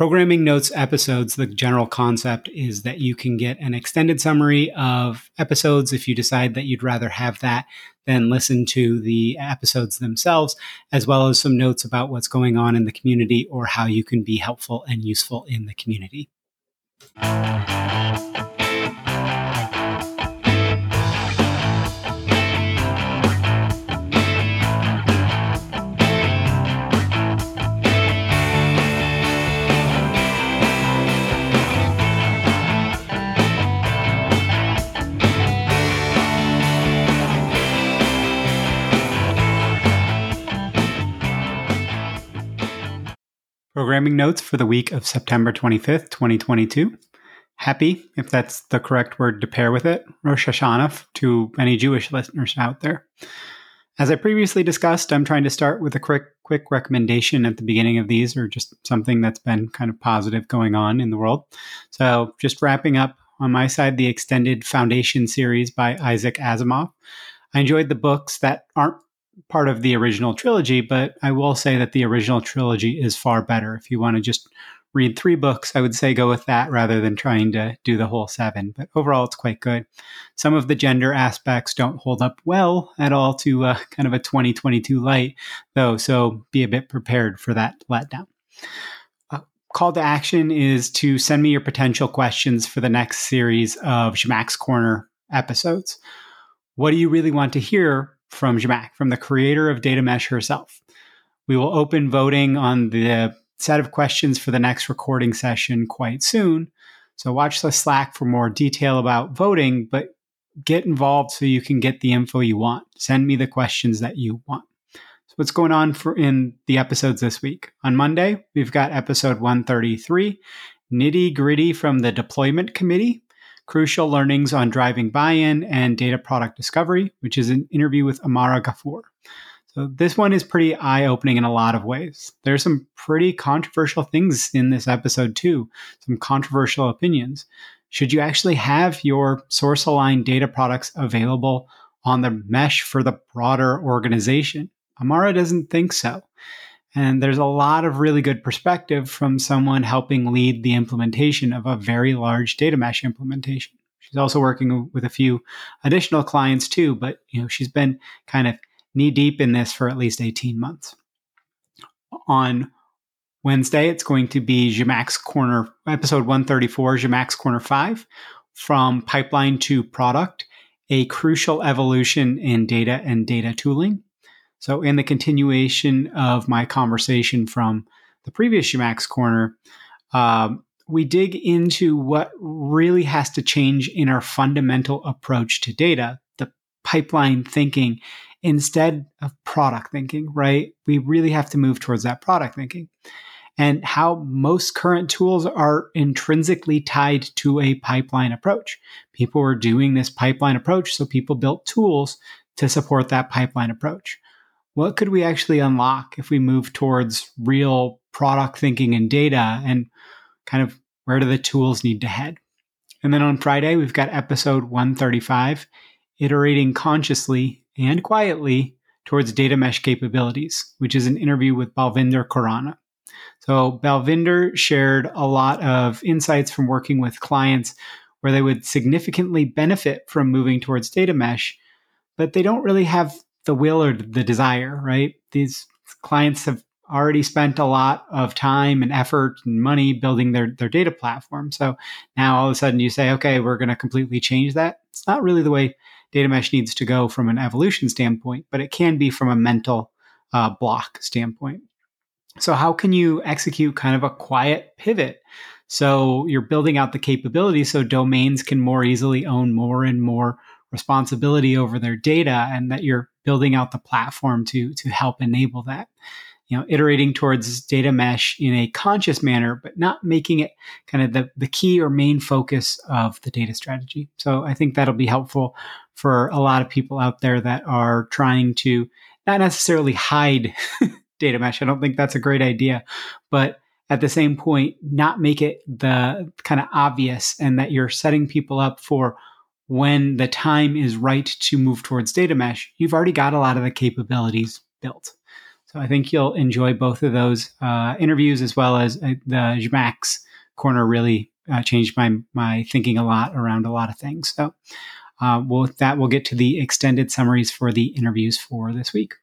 Programming Notes episodes, the general concept is that you can get an extended summary of episodes if you decide that you'd rather have that than listen to the episodes themselves, as well as some notes about what's going on in the community or how you can be helpful and useful in the community. Programming notes for the week of September 25th, 2022. Happy, if that's the correct word to pair with it, Rosh Hashanah to any Jewish listeners out there. As I previously discussed, I'm trying to start with a quick quick recommendation at the beginning of these, or just something that's been kind of positive going on in the world. So, just wrapping up on my side, the extended Foundation series by Isaac Asimov. I enjoyed the books that aren't part of the original trilogy, but I will say that the original trilogy is far better. If you want to just read three books, I would say go with that rather than trying to do the whole seven. But overall, it's quite good. Some of the gender aspects don't hold up well at all to uh, kind of a 2022 light, though, so be a bit prepared for that letdown. Uh, call to action is to send me your potential questions for the next series of Zhamak's Corner episodes. What do you really want to hear from Zhamak, from the creator of Data Mesh herself. We will open voting on the set of questions for the next recording session quite soon. So watch the Slack for more detail about voting, but get involved so you can get the info you want. Send me the questions that you want. So what's going on for in the episodes this week? On Monday, we've got episode 133, nitty gritty from the deployment committee crucial learnings on driving buy-in and data product discovery, which is an interview with Amara Ghafoor. So this one is pretty eye-opening in a lot of ways. There's some pretty controversial things in this episode too, some controversial opinions. Should you actually have your source aligned data products available on the mesh for the broader organization? Amara doesn't think so. And there's a lot of really good perspective from someone helping lead the implementation of a very large data mesh implementation. She's also working with a few additional clients too, but you know, she's been kind of knee deep in this for at least 18 months. On Wednesday, it's going to be Zhamak's Corner, episode 134, Zhamak's Corner 5, from pipeline to product, a crucial evolution in data and data tooling. So, in the continuation of my conversation from the previous Zhamak's Corner, um, we dig into what really has to change in our fundamental approach to data, the pipeline thinking, instead of product thinking, right? We really have to move towards that product thinking. And how most current tools are intrinsically tied to a pipeline approach. People were doing this pipeline approach, so people built tools to support that pipeline approach what could we actually unlock if we move towards real product thinking and data and kind of where do the tools need to head? And then on Friday, we've got episode 135 iterating consciously and quietly towards data mesh capabilities, which is an interview with Balvinder Khurana. So, Balvinder shared a lot of insights from working with clients where they would significantly benefit from moving towards data mesh, but they don't really have the will or the desire, right? These clients have already spent a lot of time and effort and money building their, their data platform. So now all of a sudden you say, okay, we're going to completely change that. It's not really the way data mesh needs to go from an evolution standpoint, but it can be from a mental uh, block standpoint. So, how can you execute kind of a quiet pivot? So, you're building out the capability so domains can more easily own more and more responsibility over their data and that you're building out the platform to to help enable that. You know iterating towards data mesh in a conscious manner but not making it kind of the, the key or main focus of the data strategy. So i think that'll be helpful for a lot of people out there that are trying to not necessarily hide data mesh. I don't think that's a great idea but at the same point not make it the kind of obvious and that you're setting people up for when the time is right to move towards data mesh, you've already got a lot of the capabilities built. So I think you'll enjoy both of those uh, interviews as well as uh, the Zhamak's corner really uh, changed my my thinking a lot around a lot of things. So uh, with that, we'll get to the extended summaries for the interviews for this week.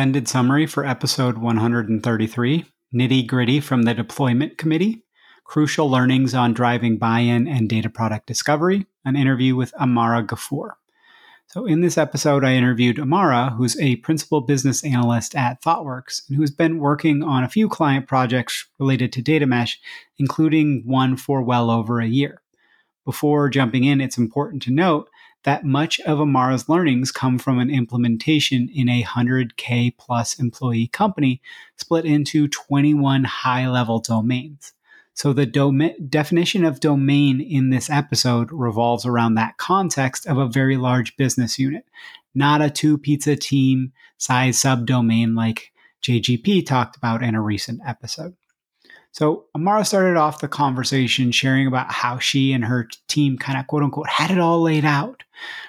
Extended summary for episode 133 Nitty Gritty from the Deployment Committee, Crucial Learnings on Driving Buy in and Data Product Discovery, an interview with Amara Ghafoor. So, in this episode, I interviewed Amara, who's a principal business analyst at ThoughtWorks and who's been working on a few client projects related to data mesh, including one for well over a year. Before jumping in, it's important to note that much of Amara's learnings come from an implementation in a 100K plus employee company split into 21 high level domains. So, the definition of domain in this episode revolves around that context of a very large business unit, not a two pizza team size subdomain like JGP talked about in a recent episode. So Amara started off the conversation sharing about how she and her team kind of quote unquote had it all laid out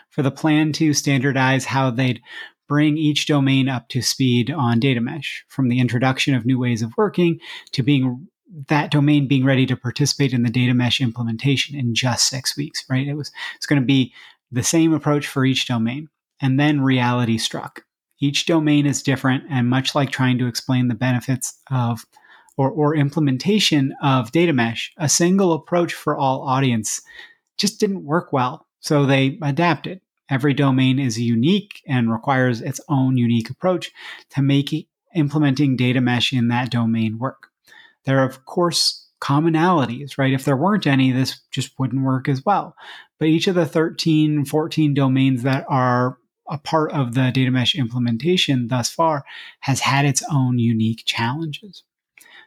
for the plan to standardize how they'd bring each domain up to speed on data mesh from the introduction of new ways of working to being that domain being ready to participate in the data mesh implementation in just six weeks, right? It was it's going to be the same approach for each domain. And then reality struck. Each domain is different, and much like trying to explain the benefits of or, or implementation of data mesh, a single approach for all audience just didn't work well. So they adapted. Every domain is unique and requires its own unique approach to make implementing data mesh in that domain work. There are, of course, commonalities, right? If there weren't any, this just wouldn't work as well. But each of the 13, 14 domains that are a part of the data mesh implementation thus far has had its own unique challenges.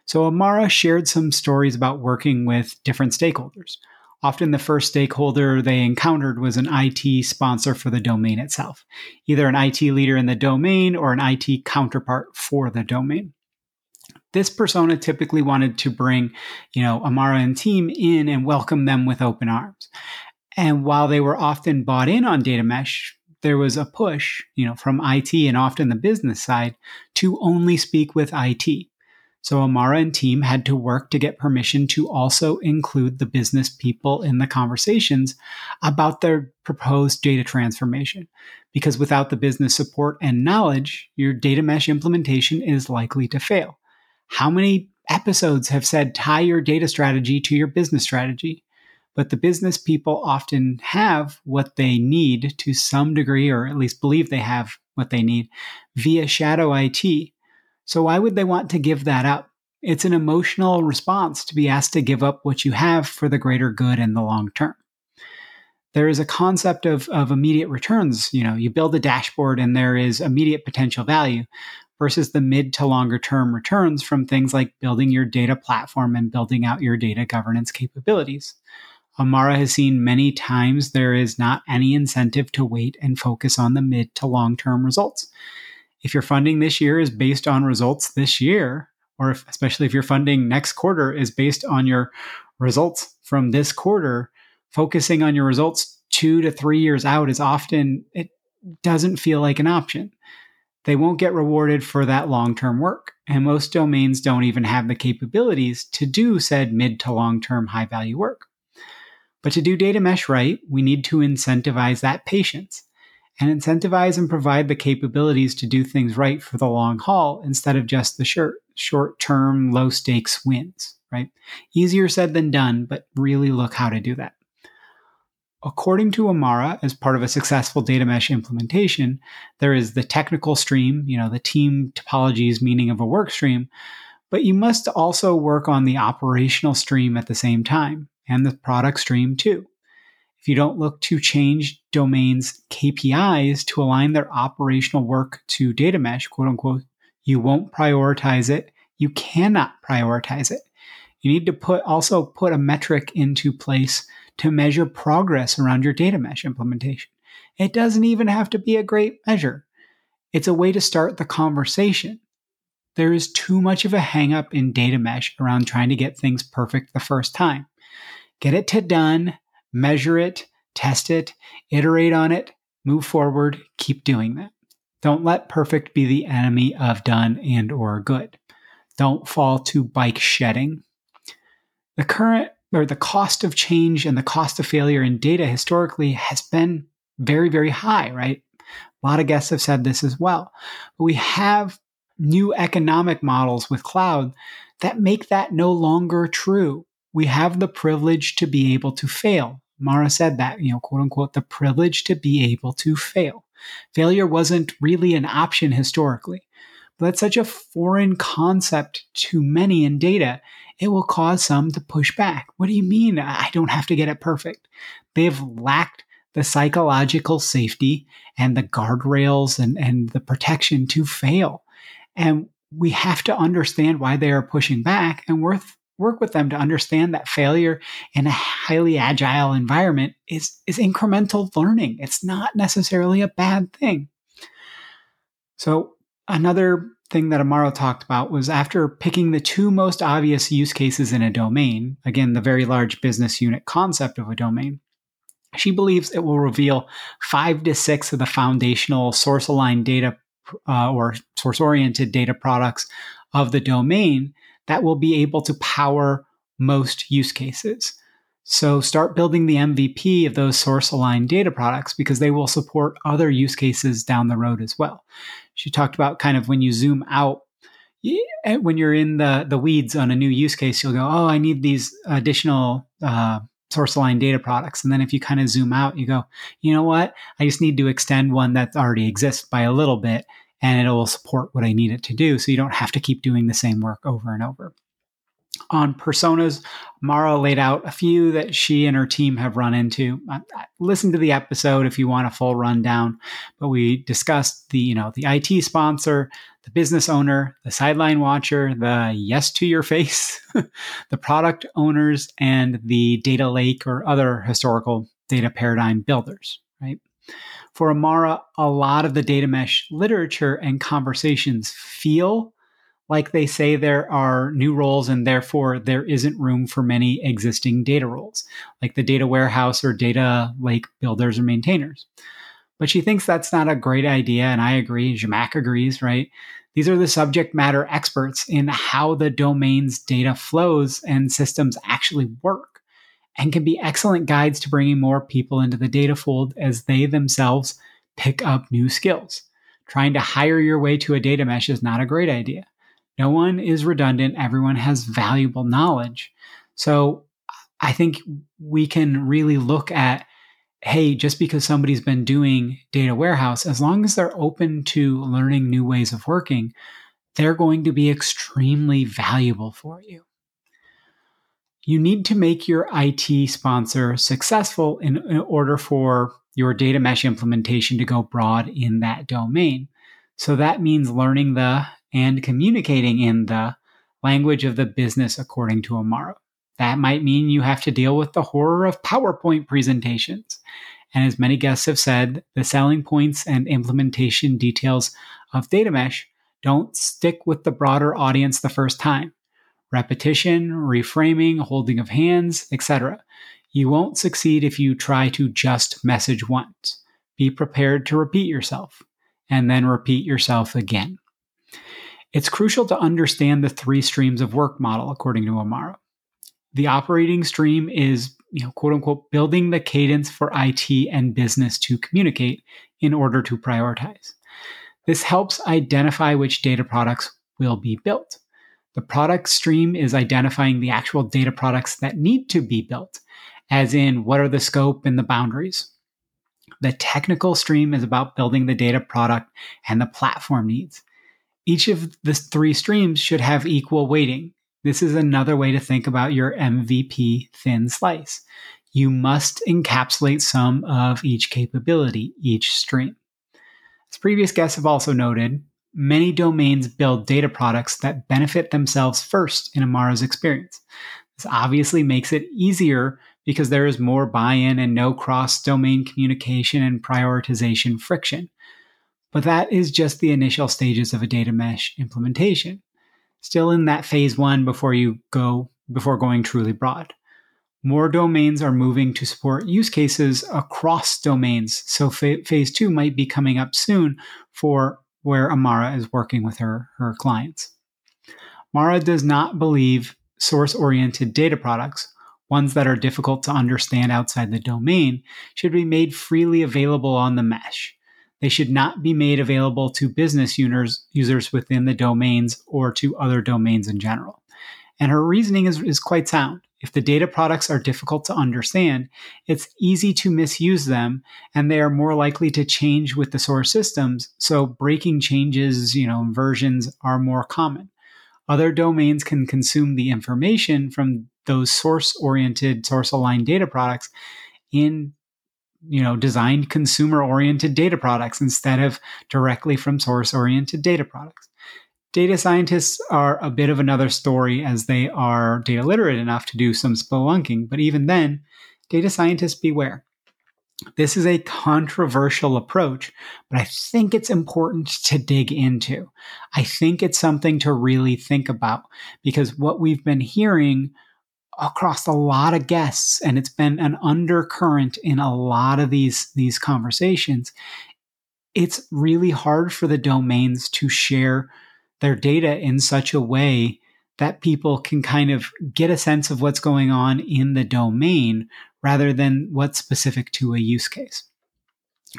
So Amara shared some stories about working with different stakeholders. Often the first stakeholder they encountered was an IT sponsor for the domain itself, either an IT leader in the domain or an IT counterpart for the domain. This persona typically wanted to bring, you know, Amara and team in and welcome them with open arms. And while they were often bought in on data mesh, there was a push, you know, from IT and often the business side to only speak with IT so Amara and team had to work to get permission to also include the business people in the conversations about their proposed data transformation. Because without the business support and knowledge, your data mesh implementation is likely to fail. How many episodes have said tie your data strategy to your business strategy? But the business people often have what they need to some degree, or at least believe they have what they need via shadow IT so why would they want to give that up? It's an emotional response to be asked to give up what you have for the greater good in the long term. There is a concept of, of immediate returns. You know, you build a dashboard and there is immediate potential value versus the mid to longer term returns from things like building your data platform and building out your data governance capabilities. Amara has seen many times there is not any incentive to wait and focus on the mid to long term results if your funding this year is based on results this year, or if, especially if your funding next quarter is based on your results from this quarter, focusing on your results two to three years out is often, it doesn't feel like an option. They won't get rewarded for that long term work. And most domains don't even have the capabilities to do said mid to long term high value work. But to do data mesh right, we need to incentivize that patience and incentivize and provide the capabilities to do things right for the long haul instead of just the short term low stakes wins right? Easier said than done but really look how to do that. According to amara as part of a successful data mesh implementation there is the technical stream you know the team topologies meaning of a work stream but you must also work on the operational stream at the same time and the product stream too if you don't look to change domains KPIs to align their operational work to data mesh, quote unquote, You won't prioritize it. You cannot prioritize it. You need to put also put a metric into place to measure progress around your data mesh implementation. It doesn't even have to be a great measure. It's a way to start the conversation. There is too much of a hangup in data mesh around trying to get things perfect the first time. Get it to done, measure it, test it, iterate on it, move forward, keep doing that. Don't let perfect be the enemy of done and or good. Don't fall to bike shedding the current or the cost of change and the cost of failure in data historically has been very, very high, right? A lot of guests have said this as well. We have new economic models with cloud that make that no longer true. We have the privilege to be able to fail. Mara said that, you know, quote unquote, the privilege to be able to fail. Failure wasn't really an option historically. But that's such a foreign concept to many in data it will cause some to push back. What do you mean I don't have to get it perfect? They've lacked the psychological safety and the guardrails and, and the protection to fail. And we have to understand why they are pushing back and worth work with them to understand that failure in a highly agile environment is, is incremental learning. It's not necessarily a bad thing. So another thing that Amara talked about was after picking the two most obvious use cases in a domain, again, the very large business unit concept of a domain, she believes it will reveal five to six of the foundational source aligned data uh, or source oriented data products of the domain that will be able to power most use cases. So start building the MVP of those source aligned data products because they will support other use cases down the road as well. She talked about kind of when you zoom out, when you're in the, the weeds on a new use case, you'll go, oh, I need these additional uh, source aligned data products. And then if you kind of zoom out, you go, you know what? I just need to extend one that already exists by a little bit and it will support what I need it to do. So you don't have to keep doing the same work over and over on personas. Mara laid out a few that she and her team have run into. Listen to the episode if you want a full rundown. But we discussed the, you know, the IT sponsor, the business owner, the sideline watcher, the yes to your face, the product owners, and the data lake or other historical data paradigm builders, right? For Amara, a lot of the data mesh literature and conversations feel like they say there are new roles and therefore there isn't room for many existing data roles, like the data warehouse or data lake builders or maintainers. But she thinks that's not a great idea, and I agree. Zhamak agrees, right? These are the subject matter experts in how the domain's data flows and systems actually work, and can be excellent guides to bringing more people into the data fold as they themselves pick up new skills. Trying to hire your way to a data mesh is not a great idea. No one is redundant. Everyone has valuable knowledge. So I think we can really look at hey, just because somebody's been doing data warehouse, as long as they're open to learning new ways of working, they're going to be extremely valuable for you. You need to make your IT sponsor successful in, in order for your data mesh implementation to go broad in that domain. So that means learning the and communicating in the language of the business according to Amara. That might mean you have to deal with the horror of PowerPoint presentations. And as many guests have said, the selling points and implementation details of data mesh don't stick with the broader audience the first time. Repetition, reframing, holding of hands, etc. You won't succeed if you try to just message once. Be prepared to repeat yourself and then repeat yourself again. It's crucial to understand the three streams of work model, according to Amara. The operating stream is, you know, quote unquote, building the cadence for IT and business to communicate in order to prioritize. This helps identify which data products will be built. The product stream is identifying the actual data products that need to be built, as in what are the scope and the boundaries. The technical stream is about building the data product and the platform needs. Each of the three streams should have equal weighting. This is another way to think about your MVP thin slice. You must encapsulate some of each capability, each stream. As previous guests have also noted, many domains build data products that benefit themselves first in Amara's experience. This obviously makes it easier because there is more buy in and no cross domain communication and prioritization friction. But that is just the initial stages of a data mesh implementation. Still in that phase one before you go, before going truly broad. More domains are moving to support use cases across domains. So fa- phase two might be coming up soon for where Amara is working with her, her clients. Mara does not believe source oriented data products, ones that are difficult to understand outside the domain, should be made freely available on the mesh. They should not be made available to business users, users within the domains or to other domains in general. And her reasoning is, is quite sound. If the data products are difficult to understand, it's easy to misuse them and they are more likely to change with the source systems. So breaking changes, you know, versions are more common. Other domains can consume the information from those source oriented, source aligned data products in you know designed consumer oriented data products instead of directly from source oriented data products Data scientists are a bit of another story as they are data literate enough to do some spelunking, but even then, data scientists beware. This is a controversial approach, but I think it's important to dig into. I think it's something to really think about because what we've been hearing across a lot of guests and it's been an undercurrent in a lot of these these conversations it's really hard for the domains to share their data in such a way that people can kind of get a sense of what's going on in the domain rather than what's specific to a use case.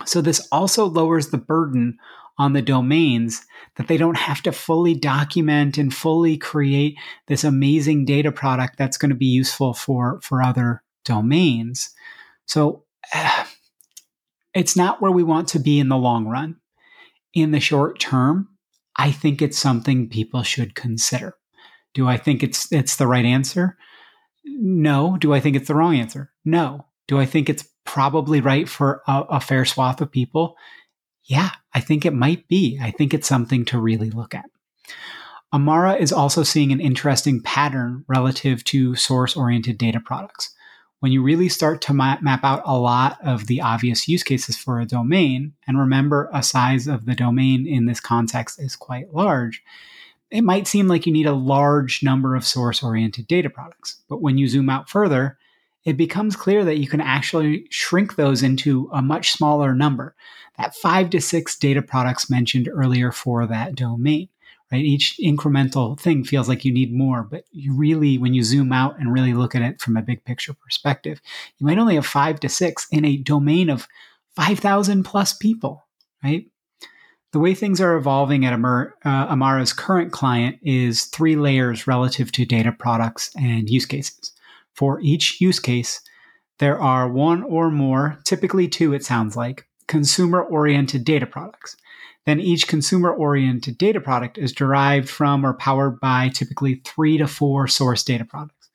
So, this also lowers the burden on the domains that they don't have to fully document and fully create this amazing data product that's going to be useful for, for other domains. So, it's not where we want to be in the long run. In the short term, I think it's something people should consider. Do I think it's it's the right answer? No. Do I think it's the wrong answer? No. Do I think it's probably right for a, a fair swath of people? Yeah, I think it might be. I think it's something to really look at. Amara is also seeing an interesting pattern relative to source oriented data products when you really start to map, map out a lot of the obvious use cases for a domain, and remember a size of the domain in this context is quite large, it might seem like you need a large number of source oriented data products. But when you zoom out further, it becomes clear that you can actually shrink those into a much smaller number, that five to six data products mentioned earlier for that domain right? Each incremental thing feels like you need more, but you really, when you zoom out and really look at it from a big picture perspective, you might only have five to six in a domain of 5,000 plus people, right? The way things are evolving at Amar, uh, Amara's current client is three layers relative to data products and use cases. For each use case, there are one or more, typically two, it sounds like, consumer oriented data products then each consumer oriented data product is derived from or powered by typically three to four source data products.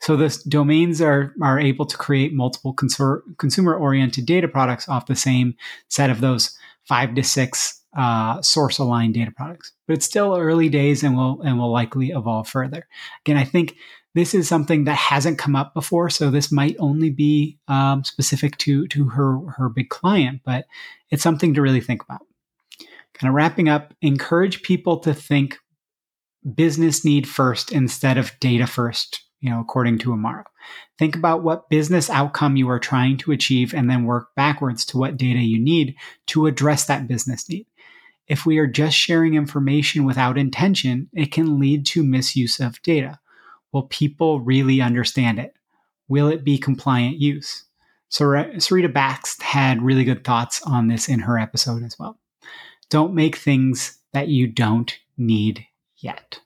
So the domains are, are able to create multiple consumer oriented data products off the same set of those five to six uh, source aligned data products. But it's still early days and will and will likely evolve further. Again, I think this is something that hasn't come up before, so this might only be um, specific to to her her big client, but it's something to really think about kind of wrapping up, encourage people to think business need first instead of data first, you know, according to Amara. Think about what business outcome you are trying to achieve and then work backwards to what data you need to address that business need. If we are just sharing information without intention, it can lead to misuse of data. Will people really understand it? Will it be compliant use? So Sarita Bakst had really good thoughts on this in her episode as well. Don't make things that you don't need yet.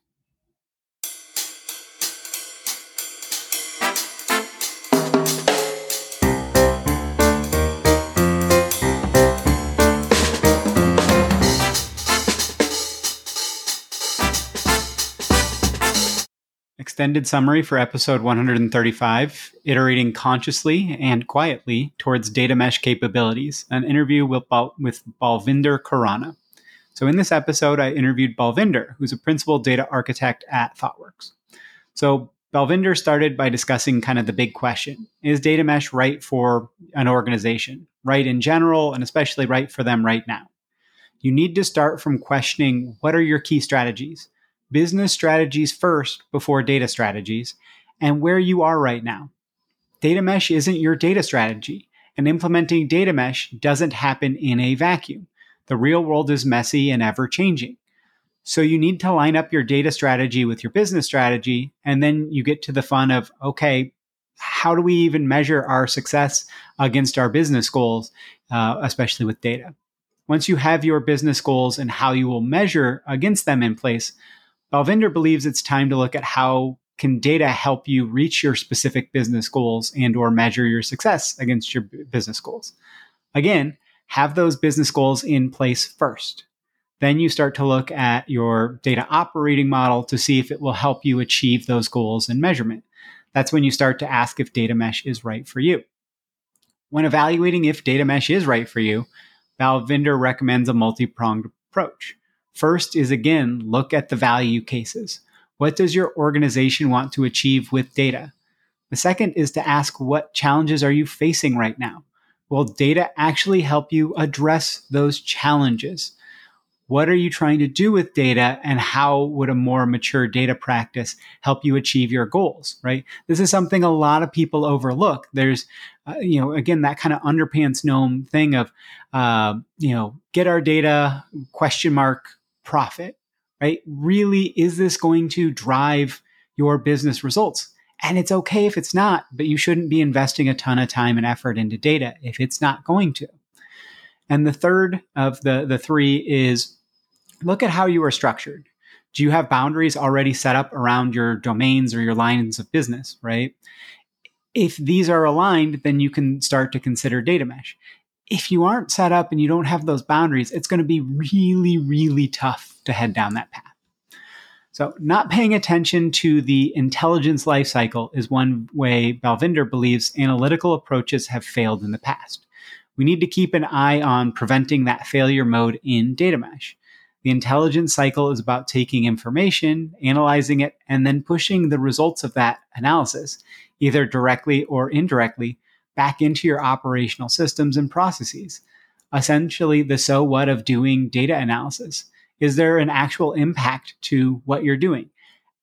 Extended summary for episode 135 Iterating Consciously and Quietly Towards Data Mesh Capabilities, an interview with, Bal- with Balvinder Khurana. So in this episode, I interviewed Balvinder, who's a principal data architect at ThoughtWorks. So Balvinder started by discussing kind of the big question Is data mesh right for an organization, right in general, and especially right for them right now? You need to start from questioning what are your key strategies? Business strategies first before data strategies, and where you are right now. Data mesh isn't your data strategy, and implementing data mesh doesn't happen in a vacuum. The real world is messy and ever changing. So you need to line up your data strategy with your business strategy. And then you get to the fun of, okay, how do we even measure our success against our business goals, uh, especially with data? Once you have your business goals and how you will measure against them in place, Balvinder believes it's time to look at how can data help you reach your specific business goals and or measure your success against your business goals. Again, have those business goals in place first. Then you start to look at your data operating model to see if it will help you achieve those goals and measurement. That's when you start to ask if data mesh is right for you. When evaluating if data mesh is right for you, Balvinder recommends a multi pronged approach. First is again, look at the value cases. What does your organization want to achieve with data? The second is to ask what challenges are you facing right now? Will data actually help you address those challenges? What are you trying to do with data and how would a more mature data practice help you achieve your goals, right? This is something a lot of people overlook. There's, uh, you know, again, that kind of underpants gnome thing of, uh, you know, get our data question mark profit, right? Really, is this going to drive your business results? And it's okay if it's not, but you shouldn't be investing a ton of time and effort into data if it's not going to. And the third of the, the three is look at how you are structured. Do you have boundaries already set up around your domains or your lines of business, right? If these are aligned, then you can start to consider data mesh. If you aren't set up and you don't have those boundaries, it's going to be really, really tough to head down that path. So, not paying attention to the intelligence lifecycle is one way Balvinder believes analytical approaches have failed in the past. We need to keep an eye on preventing that failure mode in data mesh. The intelligence cycle is about taking information, analyzing it, and then pushing the results of that analysis, either directly or indirectly, back into your operational systems and processes. Essentially, the so what of doing data analysis. Is there an actual impact to what you're doing?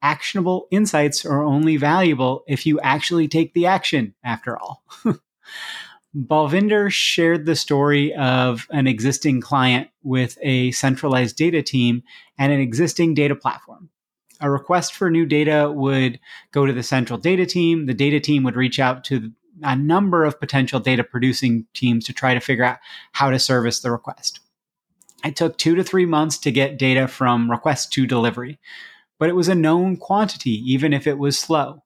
Actionable insights are only valuable if you actually take the action, after all. Balvinder shared the story of an existing client with a centralized data team and an existing data platform. A request for new data would go to the central data team. The data team would reach out to a number of potential data producing teams to try to figure out how to service the request. It took two to three months to get data from request to delivery, but it was a known quantity, even if it was slow.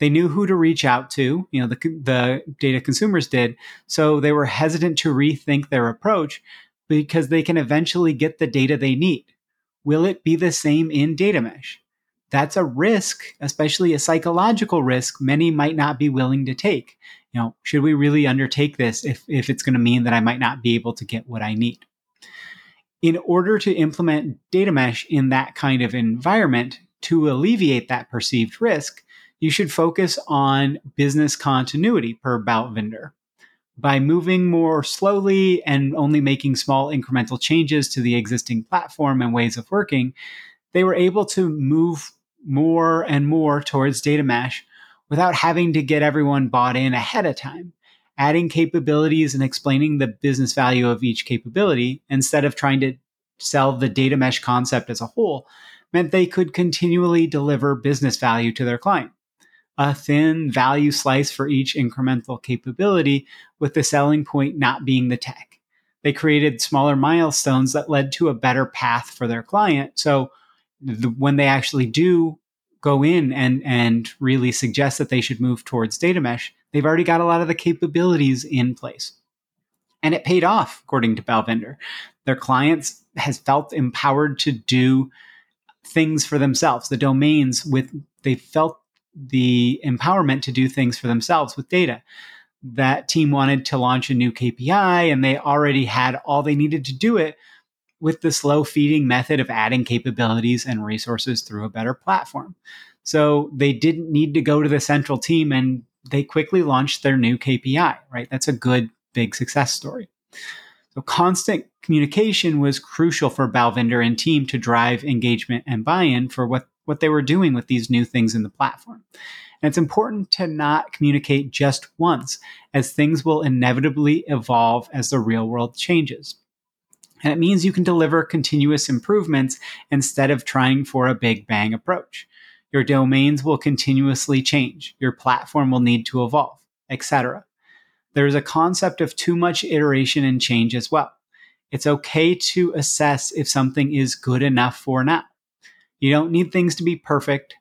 They knew who to reach out to, you know, the, the data consumers did. So they were hesitant to rethink their approach because they can eventually get the data they need. Will it be the same in data mesh? That's a risk, especially a psychological risk many might not be willing to take. You know, should we really undertake this if, if it's going to mean that I might not be able to get what I need? In order to implement data mesh in that kind of environment to alleviate that perceived risk, you should focus on business continuity per Balvinder. By moving more slowly and only making small incremental changes to the existing platform and ways of working, they were able to move more and more towards data mesh without having to get everyone bought in ahead of time. Adding capabilities and explaining the business value of each capability instead of trying to sell the data mesh concept as a whole meant they could continually deliver business value to their client a thin value slice for each incremental capability, with the selling point not being the tech. They created smaller milestones that led to a better path for their client. So when they actually do go in and, and really suggest that they should move towards data mesh, they've already got a lot of the capabilities in place. And it paid off, according to Balvinder. Their clients has felt empowered to do things for themselves. The domains with they felt the empowerment to do things for themselves with data. That team wanted to launch a new KPI and they already had all they needed to do it with the slow feeding method of adding capabilities and resources through a better platform. So they didn't need to go to the central team and they quickly launched their new KPI, right? That's a good big success story. So constant communication was crucial for Balvinder and team to drive engagement and buy-in for what, what they were doing with these new things in the platform. And it's important to not communicate just once, as things will inevitably evolve as the real world changes. And it means you can deliver continuous improvements instead of trying for a big bang approach. Your domains will continuously change. Your platform will need to evolve, etc. There is a concept of too much iteration and change as well. It's okay to assess if something is good enough for now. You don't need things to be perfect.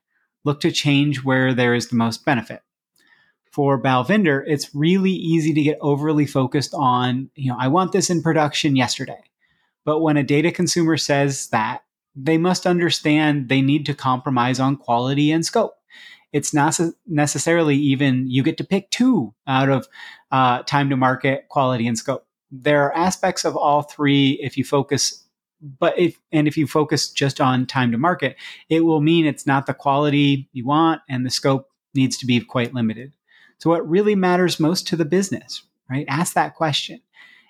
Look to change where there is the most benefit. For Balvinder, it's really easy to get overly focused on, you know, I want this in production yesterday. But when a data consumer says that, they must understand they need to compromise on quality and scope. It's not necessarily even you get to pick two out of uh, time to market, quality, and scope. There are aspects of all three if you focus but if and if you focus just on time to market it will mean it's not the quality you want and the scope needs to be quite limited so what really matters most to the business right ask that question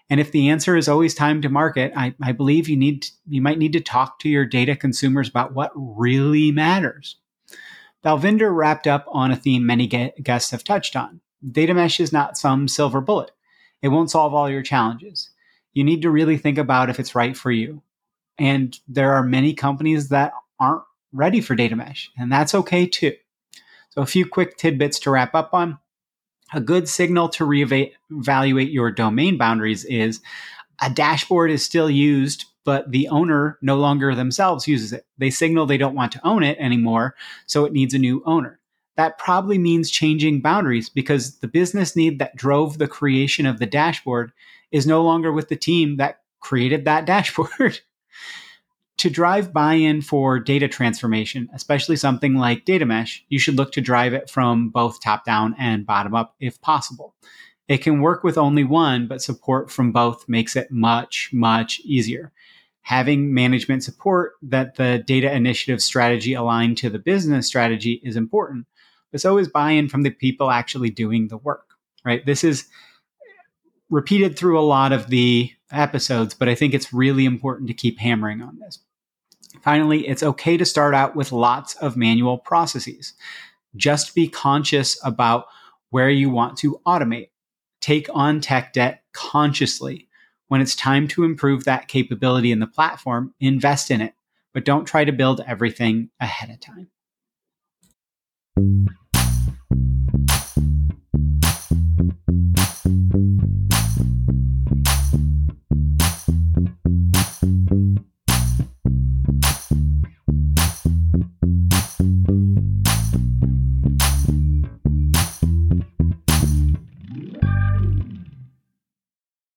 and if the answer is always time to market, I, I believe you need to, you might need to talk to your data consumers about what really matters. Balvinder wrapped up on a theme many guests have touched on. Data mesh is not some silver bullet. It won't solve all your challenges. You need to really think about if it's right for you. And there are many companies that aren't ready for data mesh, and that's okay too. So, a few quick tidbits to wrap up on. A good signal to reevaluate your domain boundaries is a dashboard is still used, but the owner no longer themselves uses it. They signal they don't want to own it anymore, so it needs a new owner. That probably means changing boundaries because the business need that drove the creation of the dashboard is no longer with the team that created that dashboard to drive buy in for data transformation, especially something like data mesh, you should look to drive it from both top down and bottom up if possible. It can work with only one, but support from both makes it much, much easier. Having management support that the data initiative strategy aligned to the business strategy is important, but so is buy in from the people actually doing the work, right? This is repeated through a lot of the episodes, but I think it's really important to keep hammering on this. Finally, it's okay to start out with lots of manual processes. Just be conscious about where you want to automate. Take on tech debt consciously. When it's time to improve that capability in the platform, invest in it, but don't try to build everything ahead of time.